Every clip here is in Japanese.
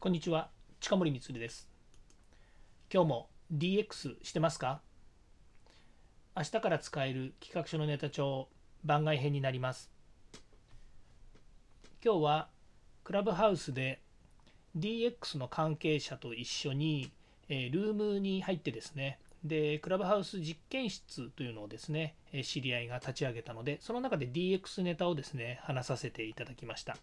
こんにちは、近森光です。今日も DX してますか？明日から使える企画書のネタ帳番外編になります。今日はクラブハウスで DX の関係者と一緒に、えールームに入ってですね、で、クラブハウス実験室というのをですね、え知り合いが立ち上げたので、その中で DX ネタをですね、話させていただきました。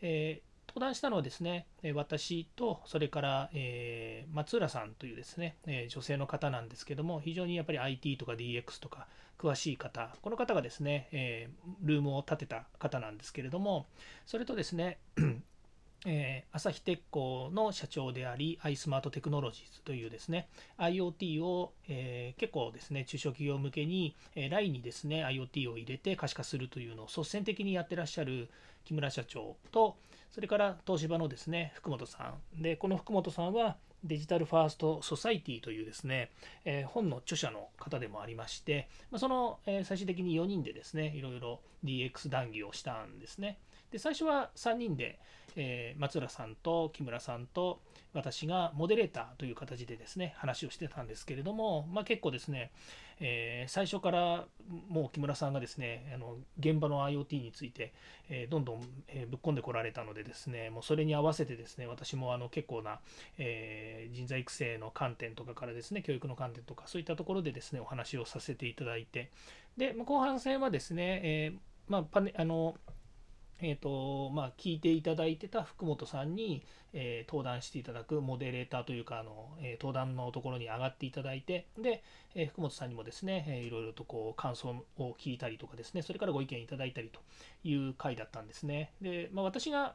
えー登壇したのはですね、私と、それから、えー松浦さんというですね、え女性の方なんですけども、非常にやっぱり IT とか DX とか詳しい方、この方がですね、えルームを建てた方なんですけれども、それとですね、えー朝日鉄工の社長であり、アイスマートテクノロジーズというですね、IoT を、えー結構ですね、中小企業向けに、えー LINE にですね、IoT を入れて可視化するというのを率先的にやってらっしゃる木村社長と、それから東芝のですね、福本さん。で、この福本さんはデジタルファーストソサイティというですね、えー本の著者の方でもありまして、まあその、えー最終的に4人でですね、いろいろ DX 談義をしたんですね。で、最初は3人で、えー松浦さんと木村さんと私がモデレーターという形でですね話をしてたんですけれども、まあ、結構ですね、えー最初からもう木村さんがですねあの現場の IoT について、えどんどん、えぶっ込んでこられたのでですねもうそれに合わせてですね私もあの結構な、えー人材育成の観点とかからですね教育の観点とかそういったところでですねお話をさせていただいてで後半戦はですね、えまあパネあのえーとまあ、聞いていただいてた福本さんに、えー登壇していただくモデレーターというかあの、えー登壇のところに上がっていただいてで、えー福本さんにもですね、えーいろいろとこう感想を聞いたりとかですねそれからご意見いただいたりという回だったんですね。で、まあ、私が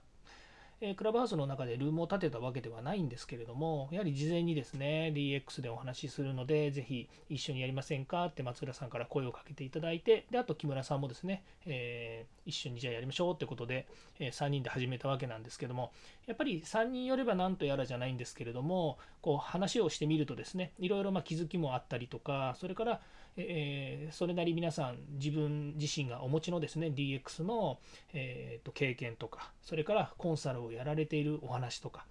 えクラブハウスの中でルームを立てたわけではないんですけれども、やはり事前にですね、DX でお話しするので、ぜひ一緒にやりませんかって松浦さんから声をかけていただいて、で、あと木村さんもですね、えー一緒にじゃあやりましょうってことで、え3人で始めたわけなんですけども、やっぱり3人よればなんとやらじゃないんですけれども、こう話をしてみるとですね、いろいろまあ気づきもあったりとか、それから、えーそれなり皆さん自分自身がお持ちのですね DX の、えーと経験とかそれからコンサルをやられているお話とか、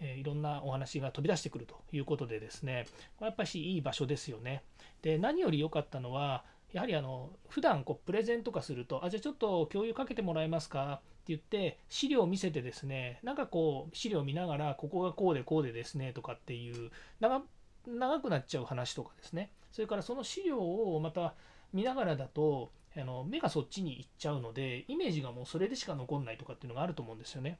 えーいろんなお話が飛び出してくるということでですねやっぱりいい場所ですよね。で何より良かったのはやはりあの普段こうプレゼンとかするとあじゃあちょっと共有かけてもらえますか？って言って資料を見せてですねなんかこう資料を見ながらここがこうでこうでですねとかっていう長長くなっちゃう話とかですねそれからその資料をまた見ながらだとあの目がそっちに行っちゃうのでイメージがもうそれでしか残んないとかっていうのがあると思うんですよね。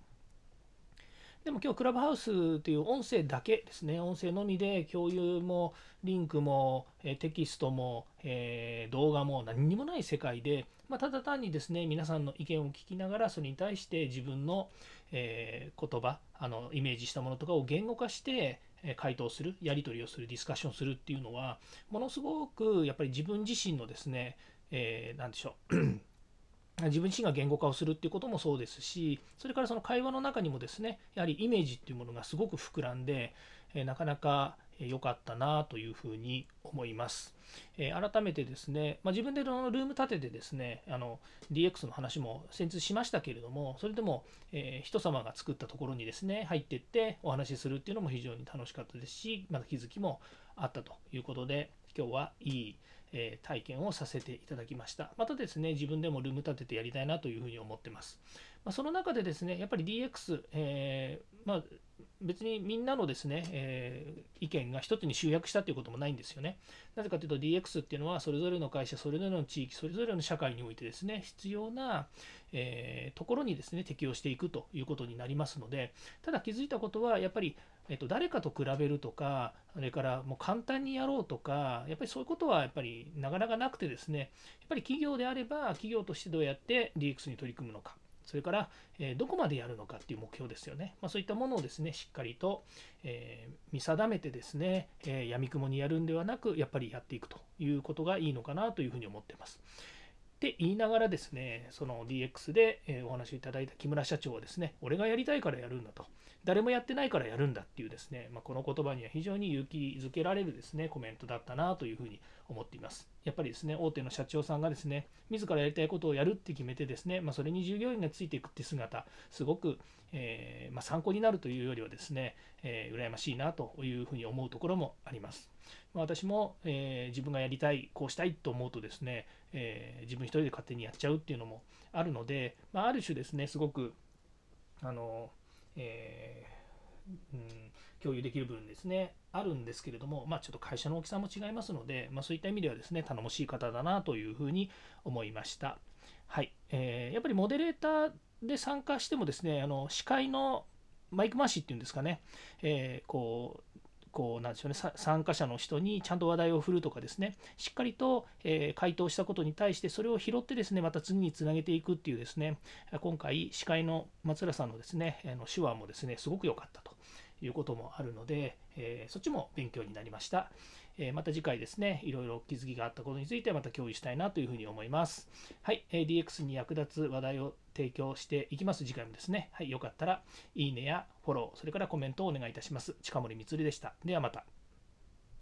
でも今日クラブハウスという音声だけですね、音声のみで共有もリンクもテキストも、え動画も何にもない世界で、ま、ただ単にですね、皆さんの意見を聞きながら、それに対して自分の、え言葉あの、イメージしたものとかを言語化して、回答する、やり取りをする、ディスカッションするっていうのは、ものすごくやっぱり自分自身のですね、えーなんでしょう。自分自身が言語化をするっていうこともそうですし、それからその会話の中にもですね、やはりイメージっていうものがすごく膨らんで、なかなかえ良かったなというふうに思います。改めてですね、まあ、自分でのルーム立ててですね、あの DX の話も先日しましたけれども、それでも、え人様が作ったところにですね、入っていってお話しするっていうのも非常に楽しかったですし、また気づきもあったということで、今日はいいえー体験をさせていただきました。またですね、自分でもルーム立ててやりたいなというふうに思ってます。まあ、その中でですね、やっぱり DX、えーまあ、別にみんなのですね、えー意見が一つに集約したということもないんですよね。なぜかというと DX っていうのはそれぞれの会社、それぞれの地域、それぞれの社会においてですね、必要な、えーところにですね、適用していくということになりますので、ただ気づいたことは、やっぱりえっと、誰かと比べるとか、それからもう簡単にやろうとか、やっぱりそういうことはやっぱりなかなかなくてですね、やっぱり企業であれば、企業としてどうやって DX に取り組むのか、それから、えーどこまでやるのかっていう目標ですよね。まあ、そういったものをですね、しっかりと、えー見定めてですね、えー、闇雲にやるんではなく、やっぱりやっていくということがいいのかなというふうに思ってます。って言いながらですね、その DX でお話をいただいた木村社長はですね、俺がやりたいからやるんだと。誰もやってないからやるんだっていうですね、まあ、この言葉には非常に勇気づけられるですねコメントだったなというふうに思っています。やっぱりですね大手の社長さんがですね自らやりたいことをやるって決めてですね、まあ、それに従業員がついていくって姿すごく、えー、まあ、参考になるというよりはですね、えー、羨ましいなというふうに思うところもあります。私も、えー、自分がやりたいこうしたいと思うとですね、え自分一人で勝手にやっちゃうっていうのもあるので、まあ、ある種ですねすごくあのえー、うん、共有できる部分ですね、あるんですけれども、まあ、ちょっと会社の大きさも違いますので、まあ、そういった意味ではですね、頼もしい方だなというふうに思いました。はい、えー、やっぱりモデレーターで参加してもですね、あの司会のマイク回しっていうんですかね、えー、こうこうなんでしょうね。参加者の人にちゃんと話題を振るとかですね。しっかりと、え、回答したことに対してそれを拾ってですねまた次につなげていくっていうですね。今回司会の松浦さんのですねあの手話もですねすごく良かったということもあるので、え、そっちも勉強になりました。え、また次回ですね、いろいろ気づきがあったことについてまた共有したいなというふうに思います。はい、え、DX に役立つ話題を提供していきます。次回もですね、はい、よかったらいいねやフォロー、それからコメントをお願いいたします。近森光でした。ではまた。